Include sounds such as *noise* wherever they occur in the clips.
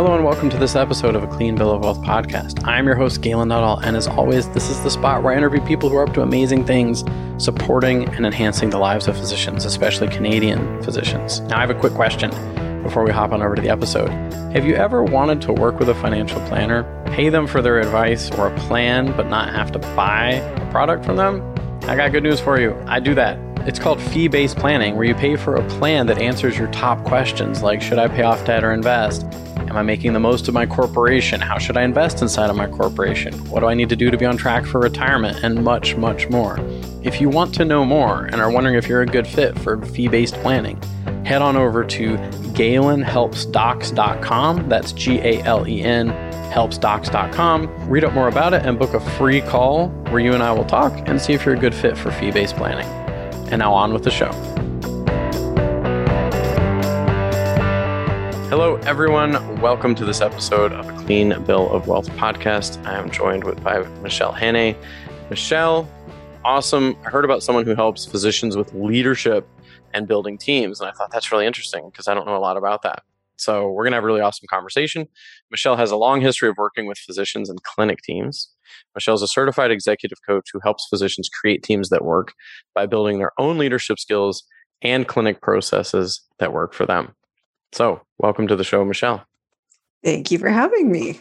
Hello and welcome to this episode of a Clean Bill of Wealth podcast. I'm your host, Galen Nuttall, and as always, this is the spot where I interview people who are up to amazing things, supporting and enhancing the lives of physicians, especially Canadian physicians. Now, I have a quick question before we hop on over to the episode. Have you ever wanted to work with a financial planner, pay them for their advice or a plan, but not have to buy a product from them? I got good news for you. I do that. It's called fee based planning, where you pay for a plan that answers your top questions like Should I pay off debt or invest? Am I making the most of my corporation? How should I invest inside of my corporation? What do I need to do to be on track for retirement? And much, much more. If you want to know more and are wondering if you're a good fit for fee based planning, head on over to galenhelpsdocs.com. That's G A L E N helpsdocs.com. Read up more about it and book a free call where you and I will talk and see if you're a good fit for fee based planning. And now on with the show. Hello, everyone. Welcome to this episode of a Clean Bill of Wealth podcast. I am joined with by Michele Hannay. Michele, awesome. I heard about someone who helps physicians with leadership and building teams, and I thought that's really interesting because I don't know a lot about that. So we're going to have a really awesome conversation. Michele has a long history of working with physicians and clinic teams. Michele is a certified executive coach who helps physicians create teams that work by building their own leadership skills and clinic processes that work for them. So, welcome to the show, Michele. Thank you for having me.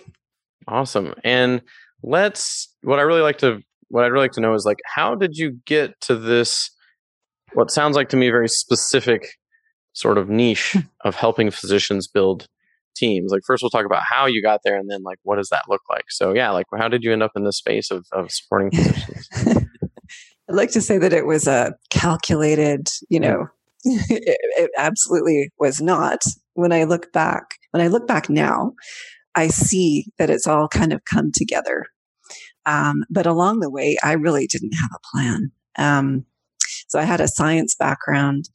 Awesome. And let's what I really like to what I'd really like to know is like how did you get to this what sounds like to me very specific sort of niche *laughs* of helping physicians build teams? Like first we'll talk about how you got there and then like what does that look like? So yeah, like how did you end up in this space of of supporting *laughs* physicians? I'd like to say that it was a calculated, you know, it, it absolutely was not. When I look back, when I look back now, I see that it's all kind of come together. Um, but along the way, I really didn't have a plan. Um, so I had a science background,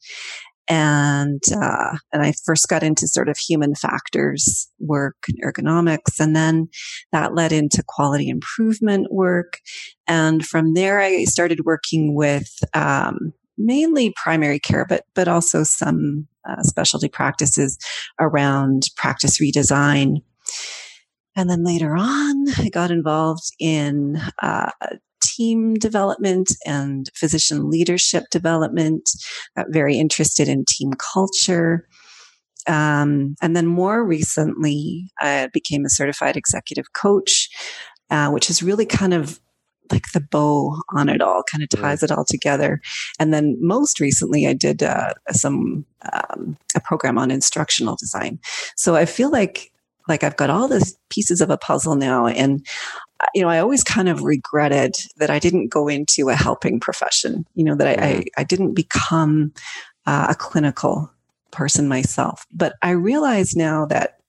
and uh, and I first got into sort of human factors work and ergonomics, and then that led into quality improvement work, and from there I started working with um, mainly primary care, but but also some uh, specialty practices around practice redesign. And then later on, I got involved in uh, team development and physician leadership development. Got very interested in team culture. Um, and then more recently, I became a certified executive coach, uh, which is really kind of like the bow on it all, kind of ties it all together. And then most recently, I did uh, some um, a program on instructional design. So I feel like like I've got all the pieces of a puzzle now, and uh, you know, I always kind of regretted that I didn't go into a helping profession. You know, that I I. I didn't become uh, a clinical person myself. But I realize now that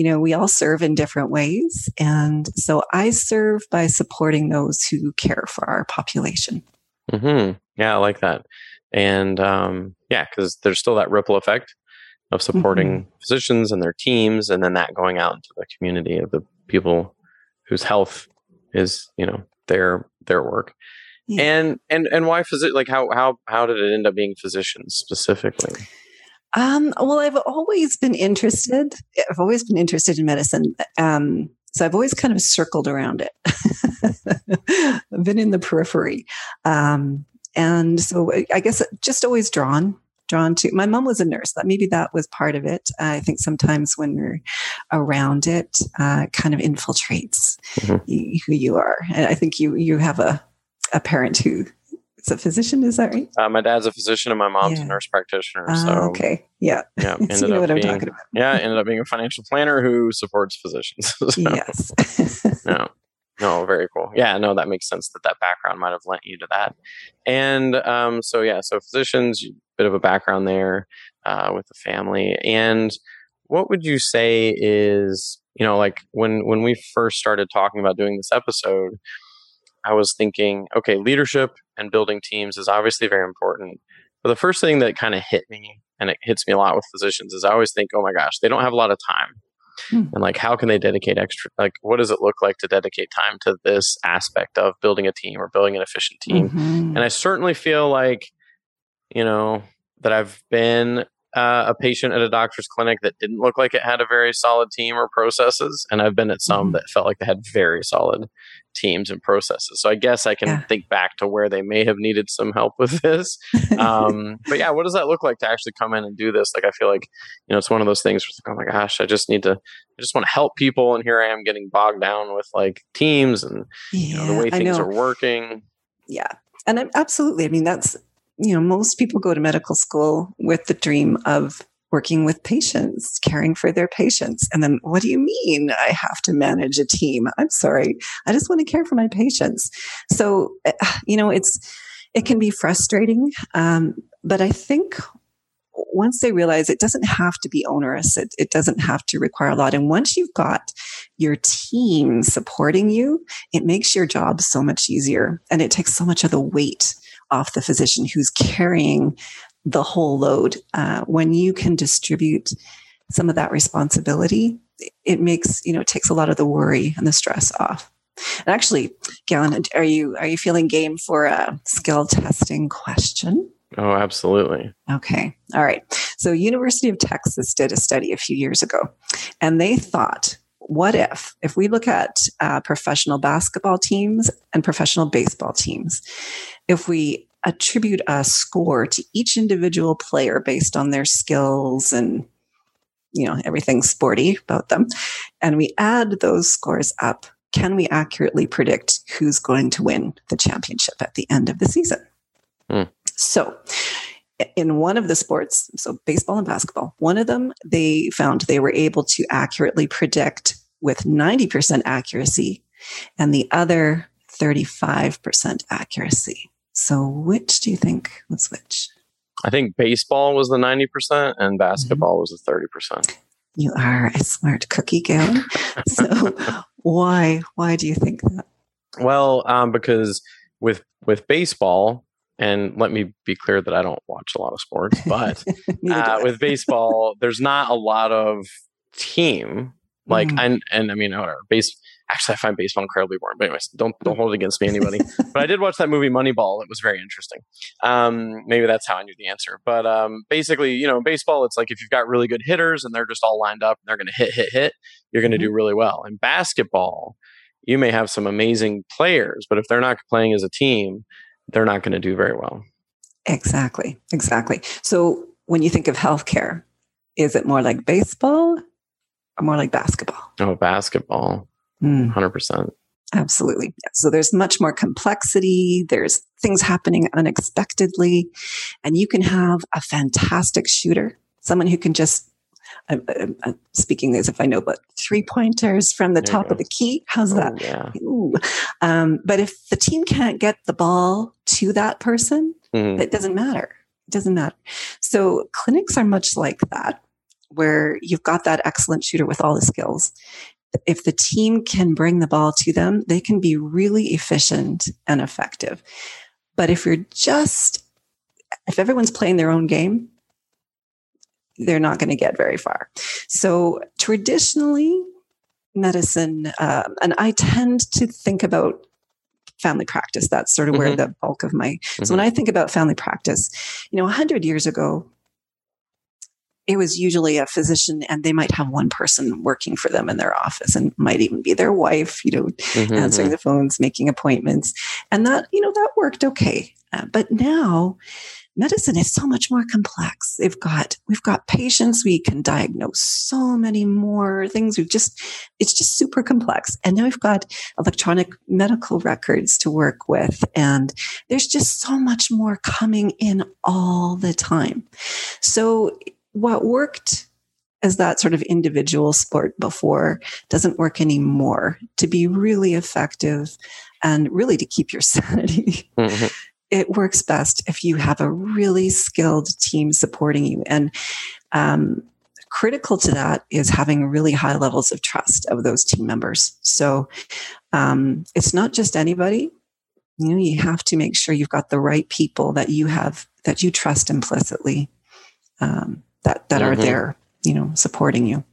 you know, we all serve in different ways. And so I serve by supporting those who care for our population. Mm-hmm. Yeah, I like that. And um, yeah, because there's still that ripple effect of supporting mm-hmm. physicians and their teams, and then that going out into the community of the people whose health is, you know, their their work. Yeah. And and and why physician? Like how how how did it end up being physicians specifically? Um, well, I've always been interested. I've always been interested in medicine. Um, so I've always kind of circled around it. I've *laughs* been in the periphery. Um, and so I guess just always drawn, drawn to. My mom was a nurse. That maybe that was part of it. I think sometimes when we're around it, uh, kind of infiltrates mm-hmm. who you are. And I think you you have a a parent who is a physician. Is that right? Uh, my dad's a physician and my mom's yeah. a nurse practitioner. Uh, so okay, yeah, *laughs* yeah. *laughs* Ended so you know what being, I'm talking about. yeah, ended up being a financial planner who supports physicians. *laughs* so, yes. no, no, very cool. Yeah, no, that makes sense that that background might have lent you to that. And um, so yeah, so physicians, bit of a background there uh, with the family. And what would you say is you know like when when we first started talking about doing this episode I was thinking, okay, leadership and building teams is obviously very important. But the first thing that kind of hit me, and it hits me a lot with physicians, is I always think, oh my gosh, they don't have a lot of time. Hmm. And like, how can they dedicate extra? Like, what does it look like to dedicate time to this aspect of building a team or building an efficient team? Mm-hmm. And I certainly feel like, you know, that I've been uh, a patient at a doctor's clinic that didn't look like it had a very solid team or processes, and I've been at some mm-hmm. that felt like they had very solid teams and processes. So I guess I can yeah. think back to where they may have needed some help with *laughs* this. Um, but yeah, what does that look like to actually come in and do this? Like I feel like you know it's one of those things where like, oh my gosh, I just need to, I just want to help people, and here I am getting bogged down with like teams and yeah, you know, the way things are working. Yeah, and I'm, absolutely. I mean, that's you know, most people go to medical school with the dream of working with patients, caring for their patients. And then, what do you mean I have to manage a team? I'm sorry. I just want to care for my patients. So, eh, you know, it's, it can be frustrating. Um, but I think once they realize it doesn't have to be onerous, it, it doesn't have to require a lot. And once you've got your team supporting you, it makes your job so much easier and it takes so much of the weight off the physician who's carrying the whole load. Uh, when you can distribute some of that responsibility, it makes, you know, it takes a lot of the worry and the stress off. And actually, Galen, are you are you feeling game for a skill testing question? Oh, absolutely. Okay. All right. So, University of Texas did a study a few years ago, and they thought, what if, if we look at uh, professional basketball teams and professional baseball teams, if we attribute a score to each individual player based on their skills and you know everything sporty about them and we add those scores up can we accurately predict who's going to win the championship at the end of the season mm. so in one of the sports so baseball and basketball one of them they found they were able to accurately predict with 90% accuracy and the other 35% accuracy so, which do you think was which? I think baseball was the 90% and mm-hmm. basketball mm-hmm. was the 30%. You are a smart cookie, Gail. *laughs* so, why why do you think that? Well, um, because with with baseball, and let me be clear that I don't watch a lot of sports, but *laughs* uh, with baseball, there's not a lot of team. Like, mm. and and I mean, whatever. Base Actually, I find baseball incredibly boring. But anyways, don't don't hold it against me, anybody. *laughs* but I did watch that movie Moneyball. It was very interesting. Um, maybe that's how I knew the answer. But um, basically, you know, baseball, it's like if you've got really good hitters and they're just all lined up and they're going to hit, hit, hit, you're going to mm-hmm. do really well. In basketball, you may have some amazing players, but if they're not playing as a team, they're not going to do very well. Exactly. Exactly. So when you think of healthcare, is it more like baseball or more like basketball? Oh, basketball. Mm. 100%. Absolutely. So there's much more complexity. There's things happening unexpectedly. And you can have a fantastic shooter, someone who can just, I'm, I'm speaking as if I know, but three pointers from the there top of the key. How's oh, that? Yeah. Um, but if the team can't get the ball to that person, mm-hmm. it doesn't matter. It doesn't matter. So clinics are much like that where you've got that excellent shooter with all the skills if the team can bring the ball to them, they can be really efficient and effective. But if you're just, if everyone's playing their own game, they're not going to get very far. So traditionally, medicine, uh, and I tend to think about family practice. That's sort of mm-hmm. where the bulk of my. Mm-hmm. So when I think about family practice, you know, 100 years ago, it was usually a physician and they might have one person working for them in their office and might even be their wife you know mm-hmm, answering mm-hmm. the phones making appointments. And that you know that worked okay. Uh, but now medicine is so much more complex. We've got we've got patients we can diagnose so many more things. We've just it's just super complex. And now we've got electronic medical records to work with and there's just so much more coming in all the time. So what worked as that sort of individual sport before doesn't work anymore to be really effective and really to keep your *laughs* sanity. Mm-hmm. It works best if you have a really skilled team supporting you. And um, critical to that is having really high levels of trust of those team members. So um, it's not just anybody. You know, you have to make sure you've got the right people that you have that you trust implicitly. Um, that that mm-hmm. are there, you know, supporting you.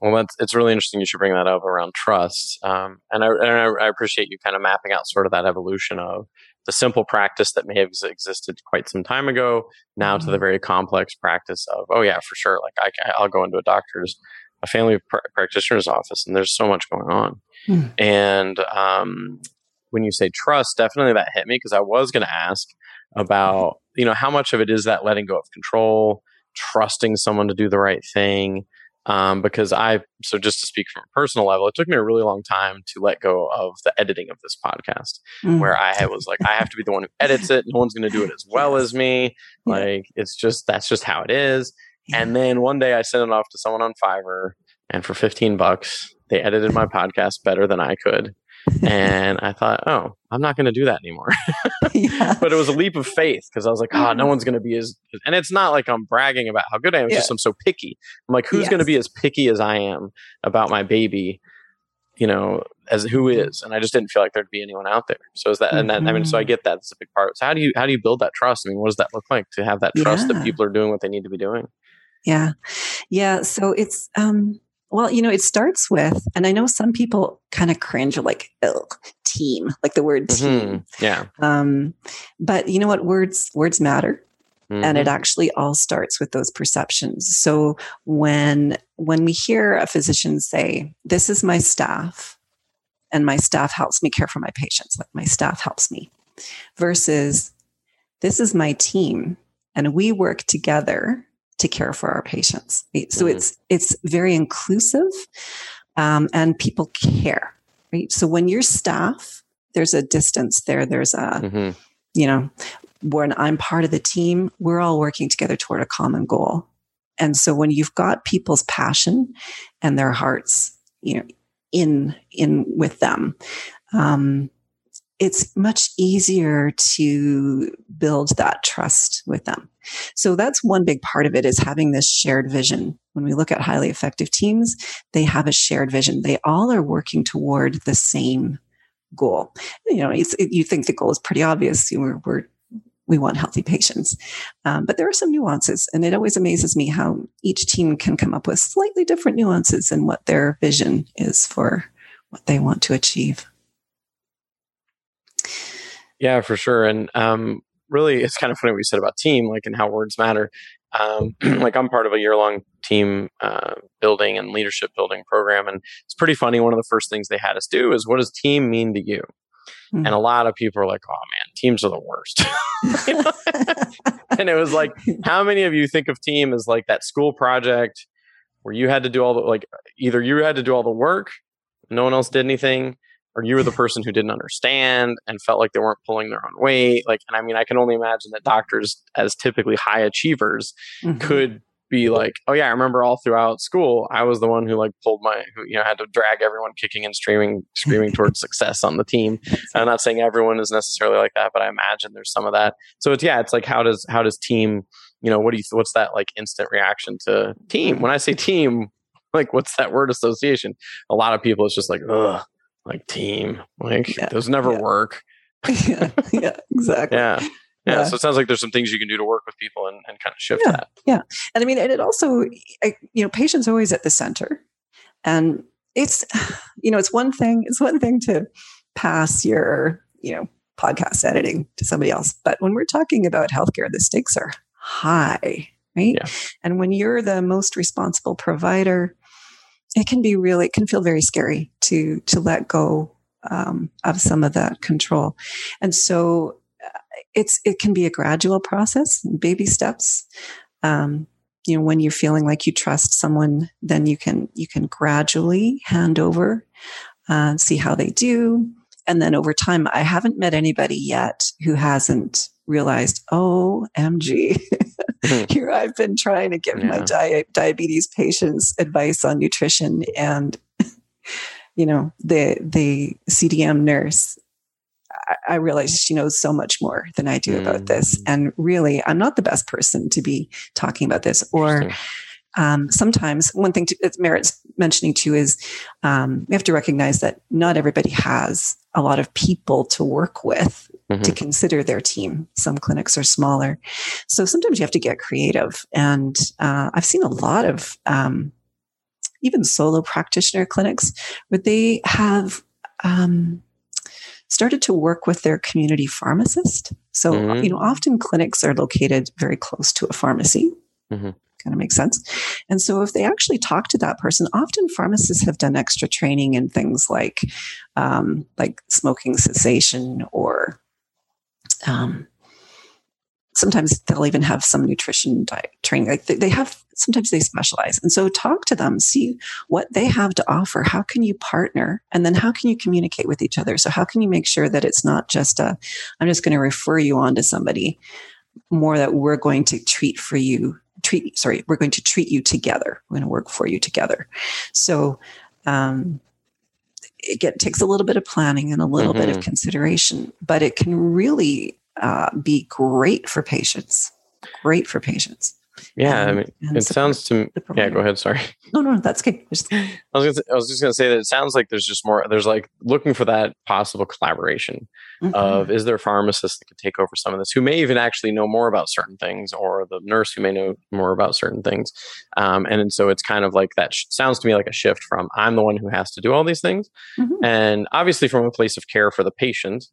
Well, that's it's really interesting. You should bring that up around trust, um, and, I, and I, appreciate you kind of mapping out sort of that evolution of the simple practice that may have existed quite some time ago now mm-hmm. to the mm-hmm. very complex practice of oh yeah for sure like I, i'll go into a doctor's a family pr- practitioner's office and there's so much going on mm. and um, when you say trust definitely that hit me because i was going to ask about you know how much of it is that letting go of control trusting someone to do the right thing um, because I so just to speak from a personal level, it took me a really long time to let go of the editing of this podcast, mm. where I was like, I have to be the one who edits it. No one's going to do it as *laughs* well as me. Yeah. Like it's just that's just how it is. Yeah. And then one day I sent it off to someone on Fiverr, and for fifteen bucks, they edited my podcast better than I could and I thought, oh, I'm not going to do that anymore. *laughs* *laughs* yeah. But it was a leap of faith because I was like, oh, no one's going to be as, and it's not like I'm bragging about how good I am. It's yeah. just I'm so picky. I'm like, who's yes. going to be as picky as I am about my baby? You know, as who mm-hmm. and I just didn't feel like there'd be anyone out there. So is that, mm-hmm. and that, I mean, so I mm-hmm. get that. It's a big part. So how do you how do you build that trust? I mean, what does that look like to have that trust yeah. that people are doing what they need to be doing? Yeah, yeah. So it's um well, you know, it starts with, and I know some people kind of cringe, like team, like the word team. Mm-hmm. Yeah. Um, but you know what? Words words matter, mm-hmm. and it mm-hmm. actually all starts with those perceptions. So when when we hear a physician say, "This is my staff," and my staff helps me care for my patients, like my staff helps me, versus, "This is my team, and we work together." To care for our patients. So mm-hmm. it's it's very inclusive, um, and people care. Right. So when your staff, there's a distance there. There's a, mm-hmm. you know, when I'm part of the team, we're all working together toward a common goal. And so when you've got people's passion and their hearts, you know, in in with them, um, it's much easier to build that trust with them. So that's one big part of it is having this shared vision. When we look at highly effective teams, they have a shared vision. They all are working toward the same goal. You know, you think the goal is pretty obvious. We're, we're we want healthy patients. Um, but there are some nuances, and it always amazes me how each team can come up with slightly different nuances in what their vision is for what they want to achieve. Yeah, for sure. And um, really, it's kind of funny what you said about team, like, and how words matter. Um, *clears throat* like, I'm part of a year long team uh, building and leadership building program. And it's pretty funny. One of the first things they had us do is what does team mean to you? Mm-hmm. And a lot of people are like, oh man, teams are the worst. *laughs* *laughs* and it was like, how many of you think of team as like that school project where you had to do all the, like, either you had to do all the work, no one else did anything, or you were the person who didn't understand and felt like they weren't pulling their own weight like and i mean i can only imagine that doctors as typically high achievers mm-hmm. could be like oh yeah i remember all throughout school i was the one who like pulled my who you know had to drag everyone kicking and screaming screaming *laughs* towards success on the team. I'm not saying everyone is necessarily like that but i imagine there's some of that. So it's yeah it's like how does how does team you know what do you what's that like instant reaction to team? When i say team like what's that word association? A lot of people it's just like ugh like team. Like yeah, those never yeah. work. *laughs* yeah, yeah, exactly. yeah. yeah. Yeah. So it sounds like there's some things you can do to work with people and, and kind of shift yeah, that. Yeah. And I mean, and it also, you know, patients always at the center. And it's, *sighs* you know, it's one thing, it's one thing to pass your, you know, podcast editing to somebody else. But when we're talking about healthcare, the stakes are high, right? Yeah. And when you're the most responsible provider, it can be really it can feel very scary to to let go um, of some of that control. And so uh, it's it can be a gradual process baby steps. Um, you know when you're feeling like you trust someone then you can you can gradually hand over uh, see how they do. And then over time i haven't met anybody yet who hasn't realized oh mg *laughs* *laughs* here I've been trying to give yeah. my di- diabetes patients advice on nutrition and *laughs* you know the the CDM nurse I, I realize she knows so much more than I do mm. about this mm. and really I'm not the best person to be talking about this or um, sometimes one thing to, that merits mentioning too is um, we have to recognize that not everybody has a lot of people to work with mm-hmm. to consider their team. Some clinics are smaller. So sometimes you have to get creative. And uh, I've seen a lot of um, even solo practitioner clinics where they have um, started to work with their community pharmacist. So, mm-hmm. you know, often clinics are located very close to a pharmacy. Mm-hmm. Kind of makes sense. And so, if they actually talk to that person, often pharmacists have done extra training in things like, um, like smoking cessation or um, sometimes they'll even have some nutrition diet training. Like they, have, sometimes they specialize. And so talk to them, see what they have to offer. How can you partner? And then how can you communicate with each other? So how can you make sure that it's not just a, I'm just going to refer you on to somebody more that we're going to treat for you, treat, sorry, we're going to treat you together. We're going to work for you together. So, um, it get, takes a little bit of planning and a little mm-hmm. bit of mm-hmm. consideration, but it can really uh, be great for patients. Great for patients. Yeah, I mean, it sounds to me. Yeah, go ahead. Sorry. No, no, that's okay. Just, *laughs* I was gonna, I was just going to say that it sounds like there's just more. There's like looking for that possible collaboration mm-hmm. of is there a pharmacist that could take over some of this, who may even actually know more about certain things, or the nurse who may know more about certain things, um, and, and so it's kind of like that. Sh- sounds to me like a shift from I'm the one who has to do all these things, mm-hmm. and obviously from a place of care for the patient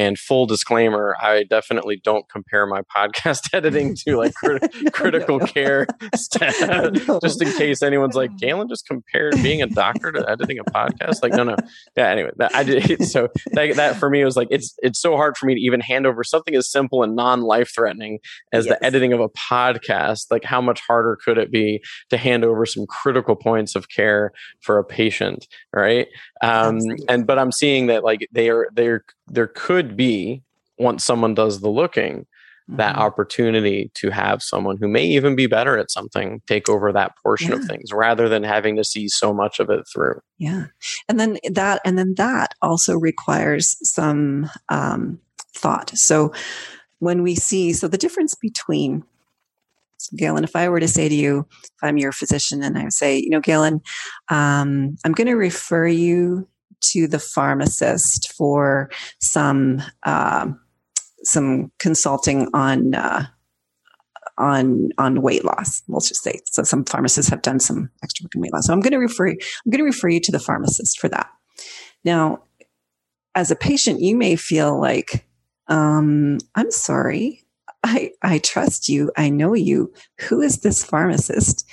and full disclaimer, I definitely don't compare my podcast *laughs* editing to like crit- *laughs* critical no, no. care *laughs* no. just in case anyone's like, Galen just compared being a doctor to editing a podcast. Like, no, no. Yeah, anyway, that, I did. So that, that for me was like, it's, it's so hard for me to even hand over something as simple and non life threatening as yes. the editing of a podcast. Like, how much harder could it be to hand over some critical points of care for a patient? Right. Um, and, but I'm seeing that like they are, they're, there could be once someone does the looking that mm-hmm. opportunity to have someone who may even be better at something take over that portion yeah. of things rather than having to see so much of it through yeah and then that and then that also requires some um, thought so when we see so the difference between Galen, if I were to say to you, if I'm your physician and I say, you know, Galen, um, I'm going to refer you to the pharmacist for some uh, some consulting on uh, on on weight loss. Let's just say so. Some pharmacists have done some extra work in weight loss. So I'm going to refer you, I'm going to refer you to the pharmacist for that. Now, as a patient, you may feel like um, I'm sorry. I, I trust you. I know you. Who is this pharmacist?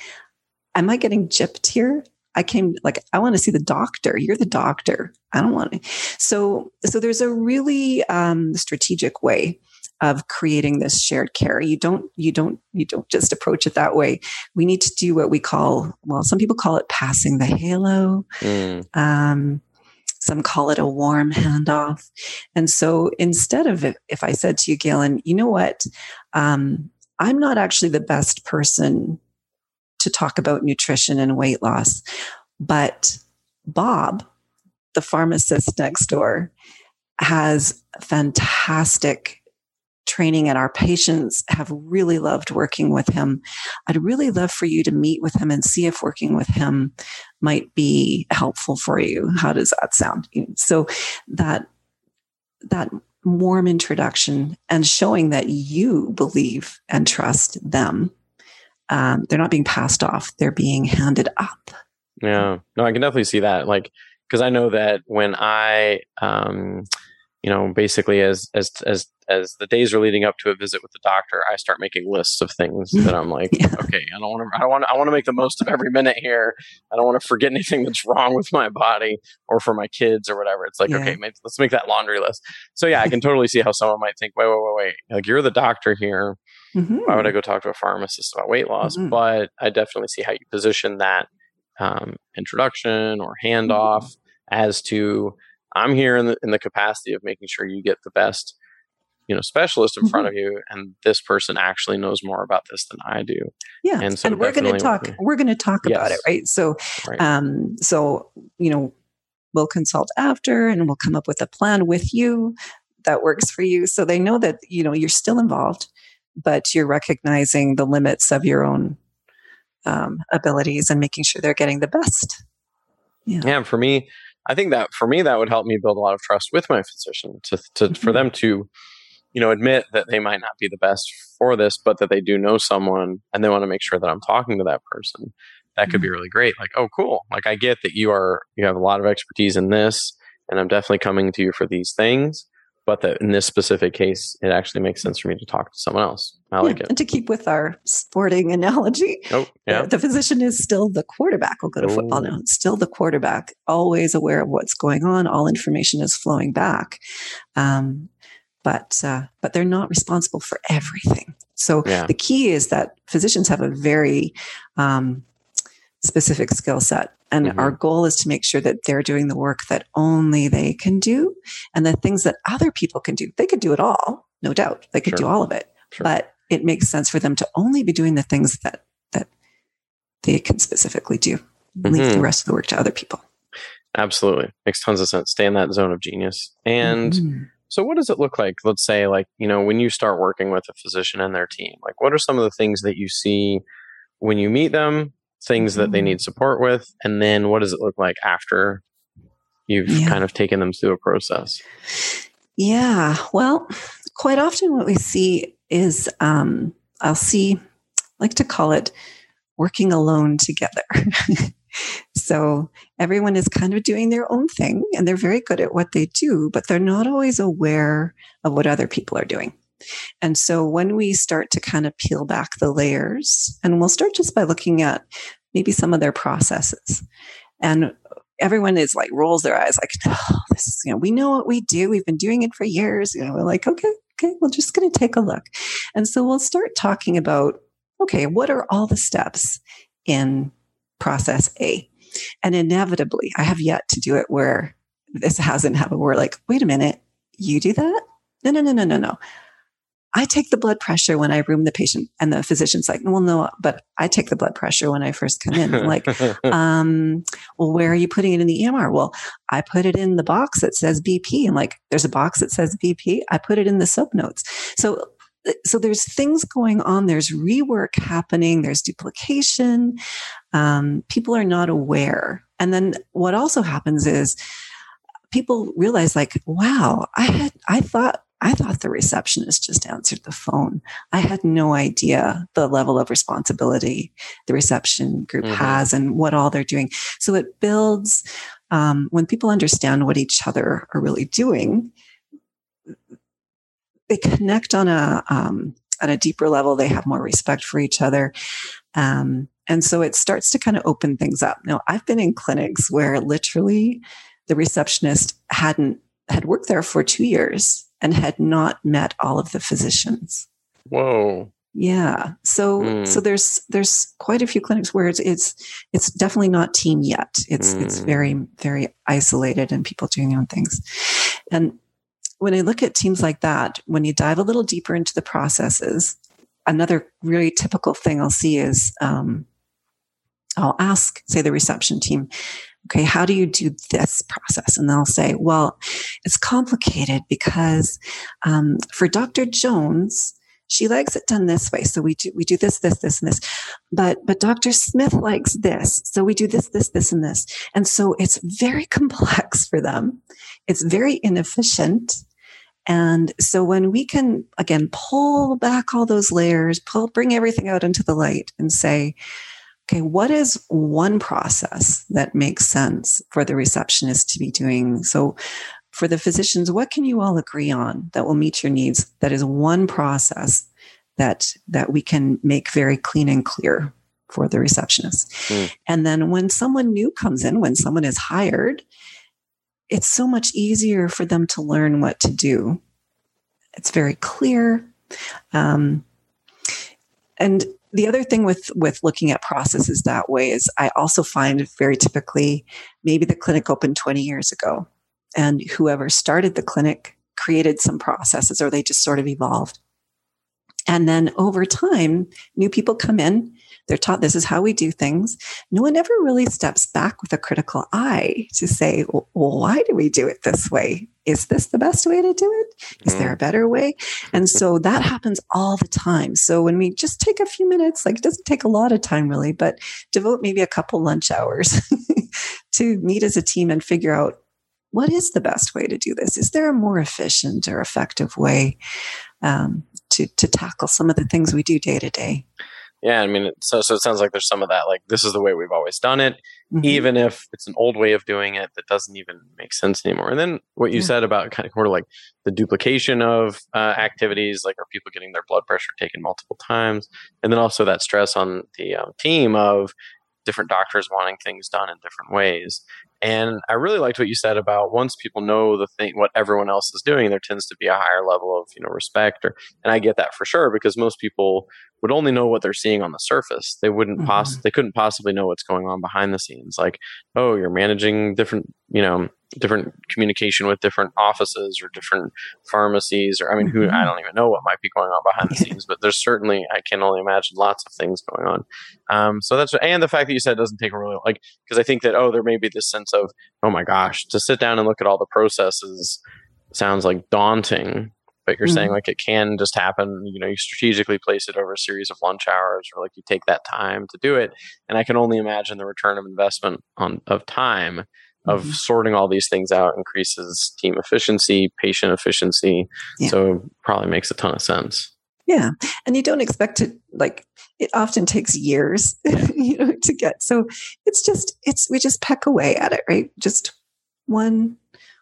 Am I getting gypped here? I came like I want to see the doctor. You're the doctor. I don't want to. So so there's a really um, strategic way of creating this shared care. You don't you don't you don't just approach it that way. We need to do what we call well, some people call it passing the halo. Mm. Um, some call it a warm handoff. And so instead of if, if I said to you, Galen, you know what? Um, I'm not actually the best person to talk about nutrition and weight loss. But Bob, the pharmacist next door, has fantastic training and our patients have really loved working with him. I'd really love for you to meet with him and see if working with him might be helpful for you. How does that sound? So that that warm introduction and showing that you believe and trust them um, they're not being passed off. They're being handed up. Yeah. No i can definitely see that. Like because i know that when i um you know basically as as as as the days are leading up to a visit with the doctor i start making lists of things that i'm like *laughs* yeah. okay i don't want to i don't want to i want to make the most of every minute here. I don't want to forget anything that's wrong with my body or for my kids or whatever. It's like yeah. okay let's make that laundry list. So yeah i can totally see how someone might think wait wait wait wait. Like you're the doctor here Mm-hmm. Why would I go talk to a pharmacist about weight loss? Mm-hmm. But I definitely see how you position that um, introduction or handoff mm-hmm. as to I'm here in the in the capacity of making sure you get the best you know specialist in front mm-hmm. of you and this person actually knows more about this than i do yeah and, so and we're going to talk we're going to talk yes. about it right so right. um so you know we'll consult after and we'll come up with a plan with you that works for you so they know that you know you're still involved but you're recognizing the limits of your own um, abilities and making sure they're getting the best. Yeah. yeah. For me, I think that for me that would help me build a lot of trust with my physician to, to mm-hmm. for them to, you know, admit that they might not be the best for this, but that they do know someone and they want to make sure that I'm talking to that person. That could mm-hmm. be really great. Like, oh, cool. Like I get that you are you have a lot of expertise in this and I'm definitely coming to you for these things but that in this specific case, it actually makes sense for me to talk to someone else. I yeah, like it. And to keep with our sporting analogy, oh, yeah. the, the physician is still the quarterback. We'll go to football now. still the quarterback, always aware of what's going on. All information is flowing back. Um, but uh, but they're not responsible for everything. So yeah. the key is that physicians have a very um, specific skill set. And mm-hmm. our goal is to make sure that they're doing the work that only they can do and the things that other people can do. They could do it all, no doubt. They could sure. do all of it. Sure. But it makes sense for them to only be doing the things that that they can specifically do. Mm-hmm. Leave the rest of the work to other people. Absolutely. Makes tons of sense. Stay in that zone of genius. And mm-hmm. so what does it look like? Let's say like, you know, when you start working with a physician and their team, like what are some of the things that you see when you meet them things that they mm-hmm. need support with and then what does it look like after you've yeah. kind of taken them through a process yeah well quite often what we see is um, i'll see I like to call it working alone together *laughs* so everyone is kind of doing their own thing and they're very good at what they do but they're not always aware of what other people are doing and so when we start to kind of peel back the layers, and we'll start just by looking at maybe some of their processes. And everyone is like rolls their eyes like, oh, this is, you know, we know what we do. We've been doing it for years. You know, we're like, okay, okay, we're just going to take a look. And so we'll start talking about, okay, what are all the steps in process A? And inevitably, I have yet to do it where this hasn't happened. We're like, wait a minute, you do that? No, no, no, no, no, no. I take the blood pressure when I room the patient. And the physician's like, well, no, but I take the blood pressure when I first come in. I'm like, *laughs* um, well, where are you putting it in the EMR? Well, I put it in the box that says BP. I'm like, there's a box that says BP. I put it in the soap notes. So so there's things going on there's rework happening there's duplication um, people are not aware and then what also happens is people realize like wow i had i thought I thought the receptionist just answered the phone. I had no idea the level of responsibility the reception group mm-hmm. has and what all they're doing. So it builds, um, when people understand what each other are really doing, they connect on a, um, on a deeper level. They have more respect for each other. Um, and so it starts to kind of open things up. Now, I've been in clinics where literally the receptionist hadn't had worked there for two years and had not met all of the physicians. Whoa. Yeah. So mm. so there's there's quite a few clinics where it's it's it's definitely not team yet. It's mm. it's hmm. very very isolated and people doing their own things. And when I look at teams like that, when you dive a little deeper into the processes, another really typical thing I'll see is um, I'll ask, say, the reception team, okay, how do you do this process? And they'll say, well, it's complicated because um, for Dr. Jones, she likes it done this way. So we do, we do this, this, this, and this. But, but Dr. Smith likes this. So we do this, this, this, and this. And so it's very *laughs* complex for them. It's very inefficient. And so when we can, again, pull back all those layers, pull, bring everything out into the light and say, okay, what is one process that makes sense for the receptionist to be doing? So, for the physicians, what can you all agree on that will meet your needs? That is one process that that we can make very clean and clear for the receptionist. Mm. And then when someone new comes in, when someone is hired, it's so much easier for them to learn what to do. It's very clear. Um, and the other thing with with looking at processes that way is I also find very typically maybe the clinic opened 20 years ago and whoever started the clinic created some processes or they just sort of evolved. And then over time, new people come in they're taught this is how we do things. No one ever really steps back with a critical eye to say, well, why do we do it this way? Is this the best way to do it? Is there a mm. better way? And so that happens all the time. So when we just take a few minutes, like it doesn't take a lot of time really, but devote maybe a couple lunch hours *laughs* to meet as a team and figure out what is the best way to do this? Is there a more efficient or effective way um, to, to tackle some of the things we do day to day? Yeah, I mean, so so it sounds like there's some of that. Like this is the way we've always done it, mm-hmm. even if it's an old way of doing it that doesn't even make sense anymore. And then what you yeah. said about kind of of like the duplication of uh, activities, like are people getting their blood pressure taken multiple times, and then also that stress on the um, team of different doctors wanting things done in different ways. And I really liked what you said about once people know the thing, what everyone else is doing, there tends to be a higher level of you know respect. Or, and I get that for sure because most people would only know what they're seeing on the surface. They wouldn't mm-hmm. poss- they couldn't possibly know what's going on behind the scenes. Like, oh, you're managing different, you know, different communication with different offices or different pharmacies or I mean, who I mm-hmm. don't even know what might be going on behind the *laughs* scenes, but there's certainly I can only imagine lots of things going on. Um, so that's and the fact that you said it doesn't take a really like because I think that oh, there may be this sense of oh my gosh, to sit down and look at all the processes sounds like daunting but you're mm-hmm. saying like it can just happen you know you strategically place it over a series of lunch hours or like you take that time to do it and i can only imagine the return of investment on of time of mm-hmm. sorting all these things out increases team efficiency patient efficiency yeah. so probably makes a ton of sense yeah and you don't expect to like it often takes years *laughs* you know to get so it's just it's we just peck away at it right just one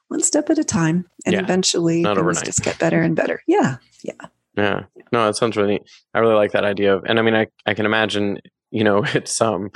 one step at a time and yeah. eventually Not things overnight. just get better and better yeah yeah yeah no that sounds really i really like that idea of and i mean i, I can imagine you know *laughs* it's um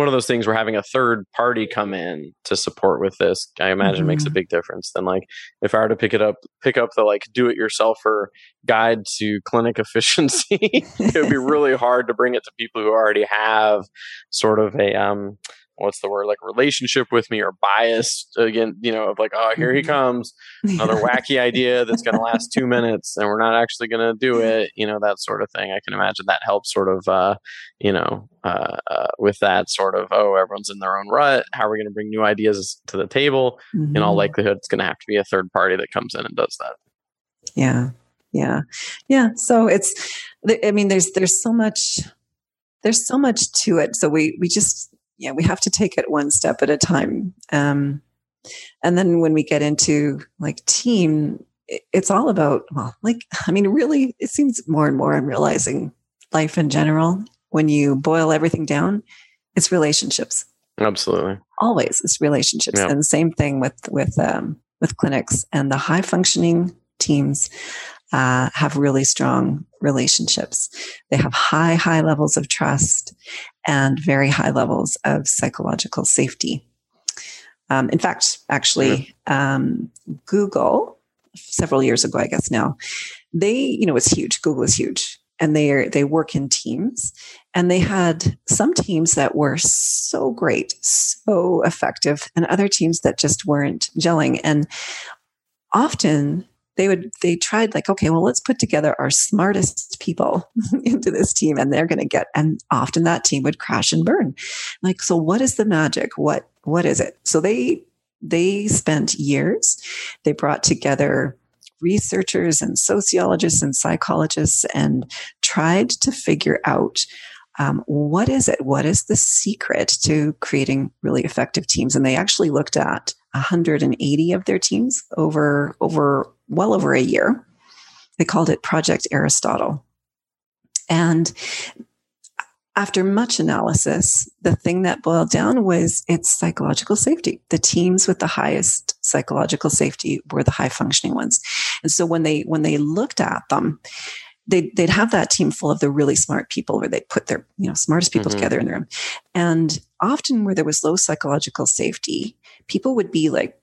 one of those things where having a third party come in to support with this i imagine mm-hmm. makes a mm-hmm. big difference than like if i were to pick it up pick up the like do it yourselfer guide to clinic *laughs* efficiency it would be really hard to bring it to people who already have sort of a um what's the word like relationship with me or bias again you know of like oh here he mm-hmm. comes. Another *laughs* wacky idea that's going to last two minutes and we're not actually going to do it you know that sort of thing. I can imagine that helps sort of uh, you know uh, uh, with that sort of oh everyone's in their own rut. How are we going to bring new ideas to the table? Mm-hmm. in all mm-hmm. likelihood it's going to have to be a third party that comes in and does that. Yeah. Yeah. Yeah. So it's i mean there's there's so much there's so much to it. So we we just yeah, we have to take it one step at a time. Um, and then when we get into like team, it's all about, well, like, *laughs* I mean, really, it seems more and more I'm realizing life in general, when you boil everything down, it's relationships. Absolutely. Always it's relationships. Yeah. And same thing with, with, um, with clinics and the high functioning teams uh, have really strong relationships. They have high, high levels of trust and very high levels of psychological safety. Um, in fact, actually, um, Google several years ago, I guess now, they, you know, it's huge. Google is huge, and they are, they work in teams, and they had some teams that were so great, so effective, and other teams that just weren't gelling. And often they would they tried like okay well let's put together our smartest people *laughs* into this team and they're going to get and often that team would crash and burn like so what is the magic what what is it so they they spent years they brought together researchers and sociologists and psychologists and tried to figure out um, what is it? What is the secret to creating really effective teams? And they actually looked at 180 of their teams over over well over a year. They called it Project Aristotle. And after much analysis, the thing that boiled down was its psychological safety. The teams with the highest psychological safety were the high functioning ones. And so when they when they looked at them, they'd, they'd have that team full of the really smart people where they'd put their you know smartest people mm-hmm. together in the room and often where there was low psychological safety people would be like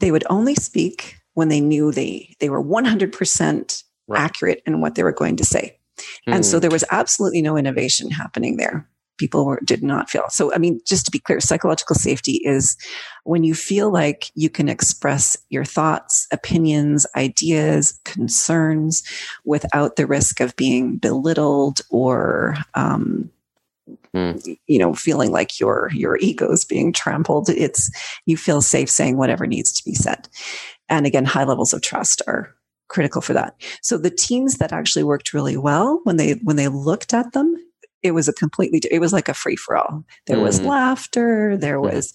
they would only speak when they knew they they were 100% right. accurate in what they were going to say mm. and so hmm. there was absolutely no innovation happening there people were, did not feel. So, I mean, just to be clear, psychological safety is when you feel like you can express your thoughts, opinions, ideas, concerns without the risk of being belittled or, um, mm. you know, feeling like your your ego is being trampled. It's you feel safe saying whatever needs to be said. And again, high levels of trust are critical for that. So the teams that actually worked really well when they when they looked at them it was a completely it was like a free for all there was mm. laughter there mm-hmm. was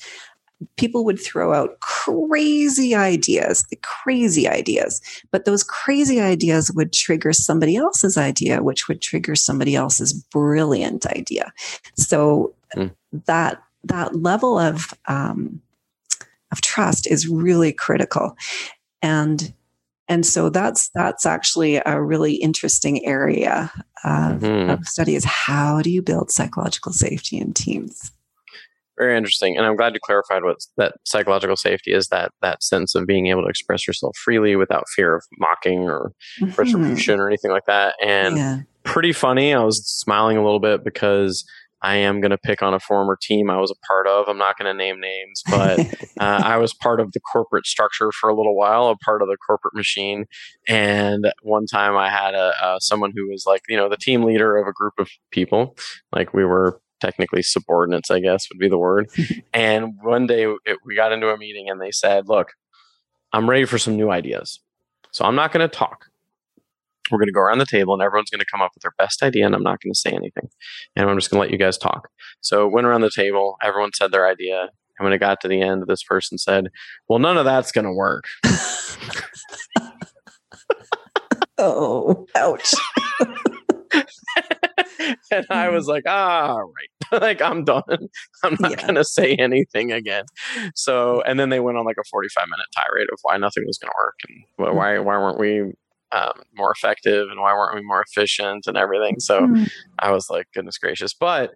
people would throw out crazy ideas, the crazy ideas, but those crazy ideas would trigger somebody else's idea, which would trigger somebody else's brilliant idea. So mm. that that level of um, of trust is really critical, and and so that's that's actually a really interesting area of, mm-hmm. of study is how do you build psychological safety in teams very interesting and i'm glad you clarified what that psychological safety is that that sense of being able to express yourself freely without fear of mocking or mm-hmm. retribution or anything like that and yeah. pretty funny i was smiling a little bit because I am going to pick on a former team I was a part of. I'm not going to name names, but *laughs* uh, I was part of the corporate structure for a little while, a part of the corporate machine. And one time I had a, uh, someone who was like, you know, the team leader of a group of people. Like we were technically subordinates, I guess would be the word. *laughs* and one day it, we got into a meeting and they said, look, I'm ready for some new ideas. So I'm not going to talk. We're going to go around the table and everyone's going to come up with their best idea and I'm not going to say anything. And I'm just going to let you guys talk. So went around the table, everyone said their idea. And when it got to the end, this person said, Well, none of that's going to work. *laughs* oh, ouch. *laughs* and I was like, ah, right. *laughs* like I'm done. I'm not yeah. gonna say anything again. So and then they went on like a 45 minute tirade of why nothing was gonna work and why why weren't we um, more effective and why weren't we more efficient and everything. So mm-hmm. I was like, goodness gracious. But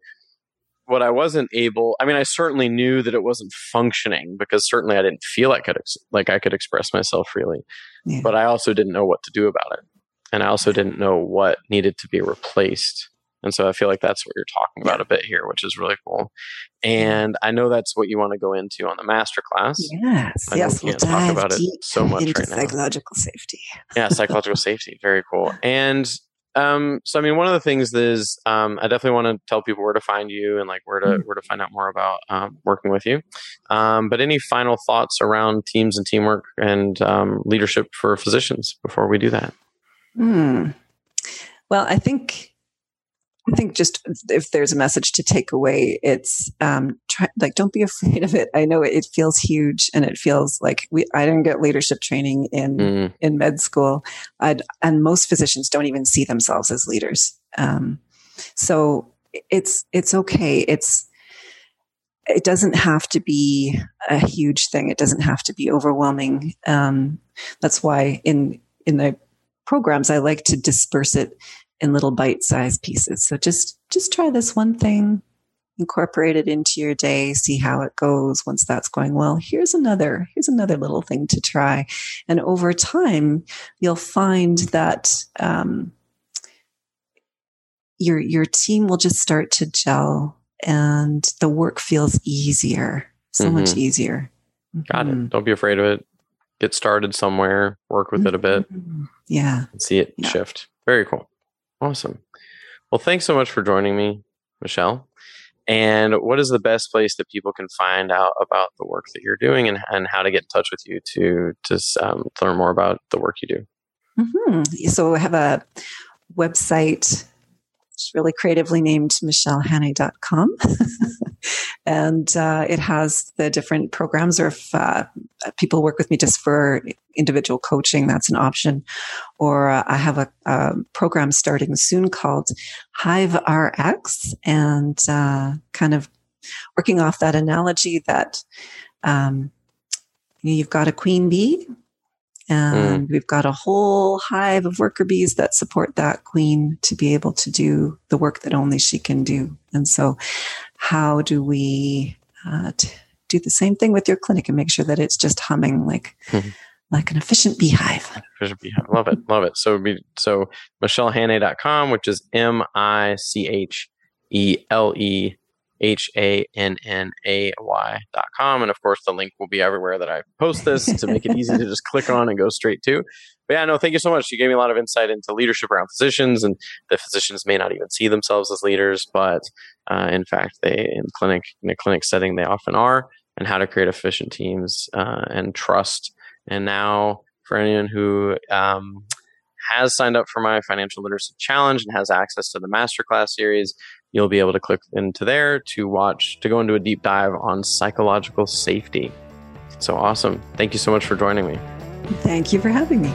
what I wasn't able, I mean, I certainly knew that it wasn't functioning because certainly I didn't feel like, I could, like I could express myself freely, yeah. but I also didn't know what to do about it. And I also didn't know what needed to be replaced. And so I feel like that's what you're talking about a bit here, which is really cool. And I know that's what you want to go into on the masterclass. Yes, I yes, we'll talk about it so much right now. Psychological safety. yeah, psychological *laughs* safety. Very cool. And um, so I mean, one of the things is um, I definitely want to tell people where to find you and like where to mm-hmm. where to find out more about um, working with you. Um, but any final thoughts around teams and teamwork and um, leadership for physicians before we do that? Hmm. Well, I think I think just if there's a message to take away, it's um, try, like don't be afraid of it. I know it, it, feels huge, and it feels like we. I didn't get leadership training in mm. in med school, I'd, and most physicians don't even see themselves as leaders. Um, so it's it's okay. It's it doesn't have to be a huge thing. It doesn't have to be overwhelming. Um, that's why in in the programs I like to disperse it in little bite-sized pieces. So just just try this one thing, incorporate it into your day, see how it goes. Once that's going well, here's another, here's another little thing to try. And over time, you'll find that um, your your team will just start to gel and the work feels easier, so mm-hmm. much easier. Got mm-hmm. it. Don't be afraid of it. Get started somewhere, work with mm-hmm. it a bit. Mm-hmm. Yeah. And see it yeah. shift. Very cool. Awesome. Well, thanks so much for joining me, Michele. And what is the best place that people can find out about the work that you're doing and, and how to get in touch with you to, to, um, learn more about the work you do? Mm-hmm. So I have a website. It's really creatively named michelehannay.com. *laughs* and uh, it has the different programs or if uh, people work with me just for individual coaching that's an option. Or uh, i have a, a, program starting soon called hive rx and uh, kind of working off that analogy that um, you've got a queen bee and mm. we've got a whole hive of worker bees that support that queen to be able to do the work that only she can do. And so how do we uh, t- do the same thing with your clinic and make sure that it's just humming like mm-hmm. like an efficient beehive? Efficient beehive. Love it. Love it. So be so michelehannay.com which is m-i-c-h-e-l-e H A N N A Y dot com. And of course, the link will be everywhere that I post this to make it easy to *laughs* just click on and go straight to. But yeah, no, thank you so much. You gave me a lot of insight into leadership around physicians, and the physicians may not even see themselves as leaders, but uh, in fact, they in clinic in a clinic setting they often are, and how to create efficient teams uh, and trust. And now, for anyone who um, has signed up for my financial literacy challenge and has access to the masterclass series, you'll be able to click into there to watch, to go into a deep dive on psychological safety. So awesome. Thank you so much for joining me. Thank you for having me.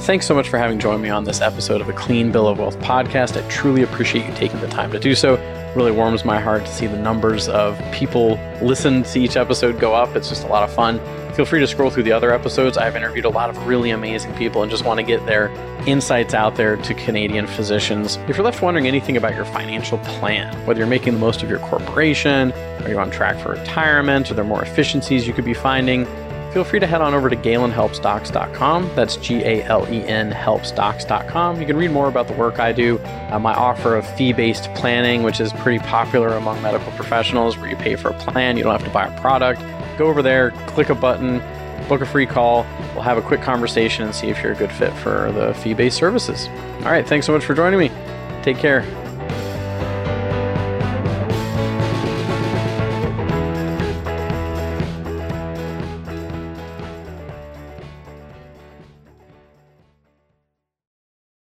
Thanks so much for having joined me on this episode of the Clean Bill of Wealth podcast. I truly appreciate you taking the time to do so. Really warms my heart to see the numbers of people listen to each episode go up. It's just a lot of fun. Feel free to scroll through the other episodes. I've interviewed a lot of really amazing people and just want to get their insights out there to Canadian physicians. If you're left wondering anything about your financial plan, whether you're making the most of your corporation, are you on track for retirement, are there more efficiencies you could be finding? Feel free to head on over to galenhelpsdocs.com. That's G A L E N helpsdocs.com. You can read more about the work I do, uh, my offer of fee based planning, which is pretty popular among medical professionals, where you pay for a plan, you don't have to buy a product. Go over there, click a button, book a free call. We'll have a quick conversation and see if you're a good fit for the fee based services. All right, thanks so much for joining me. Take care.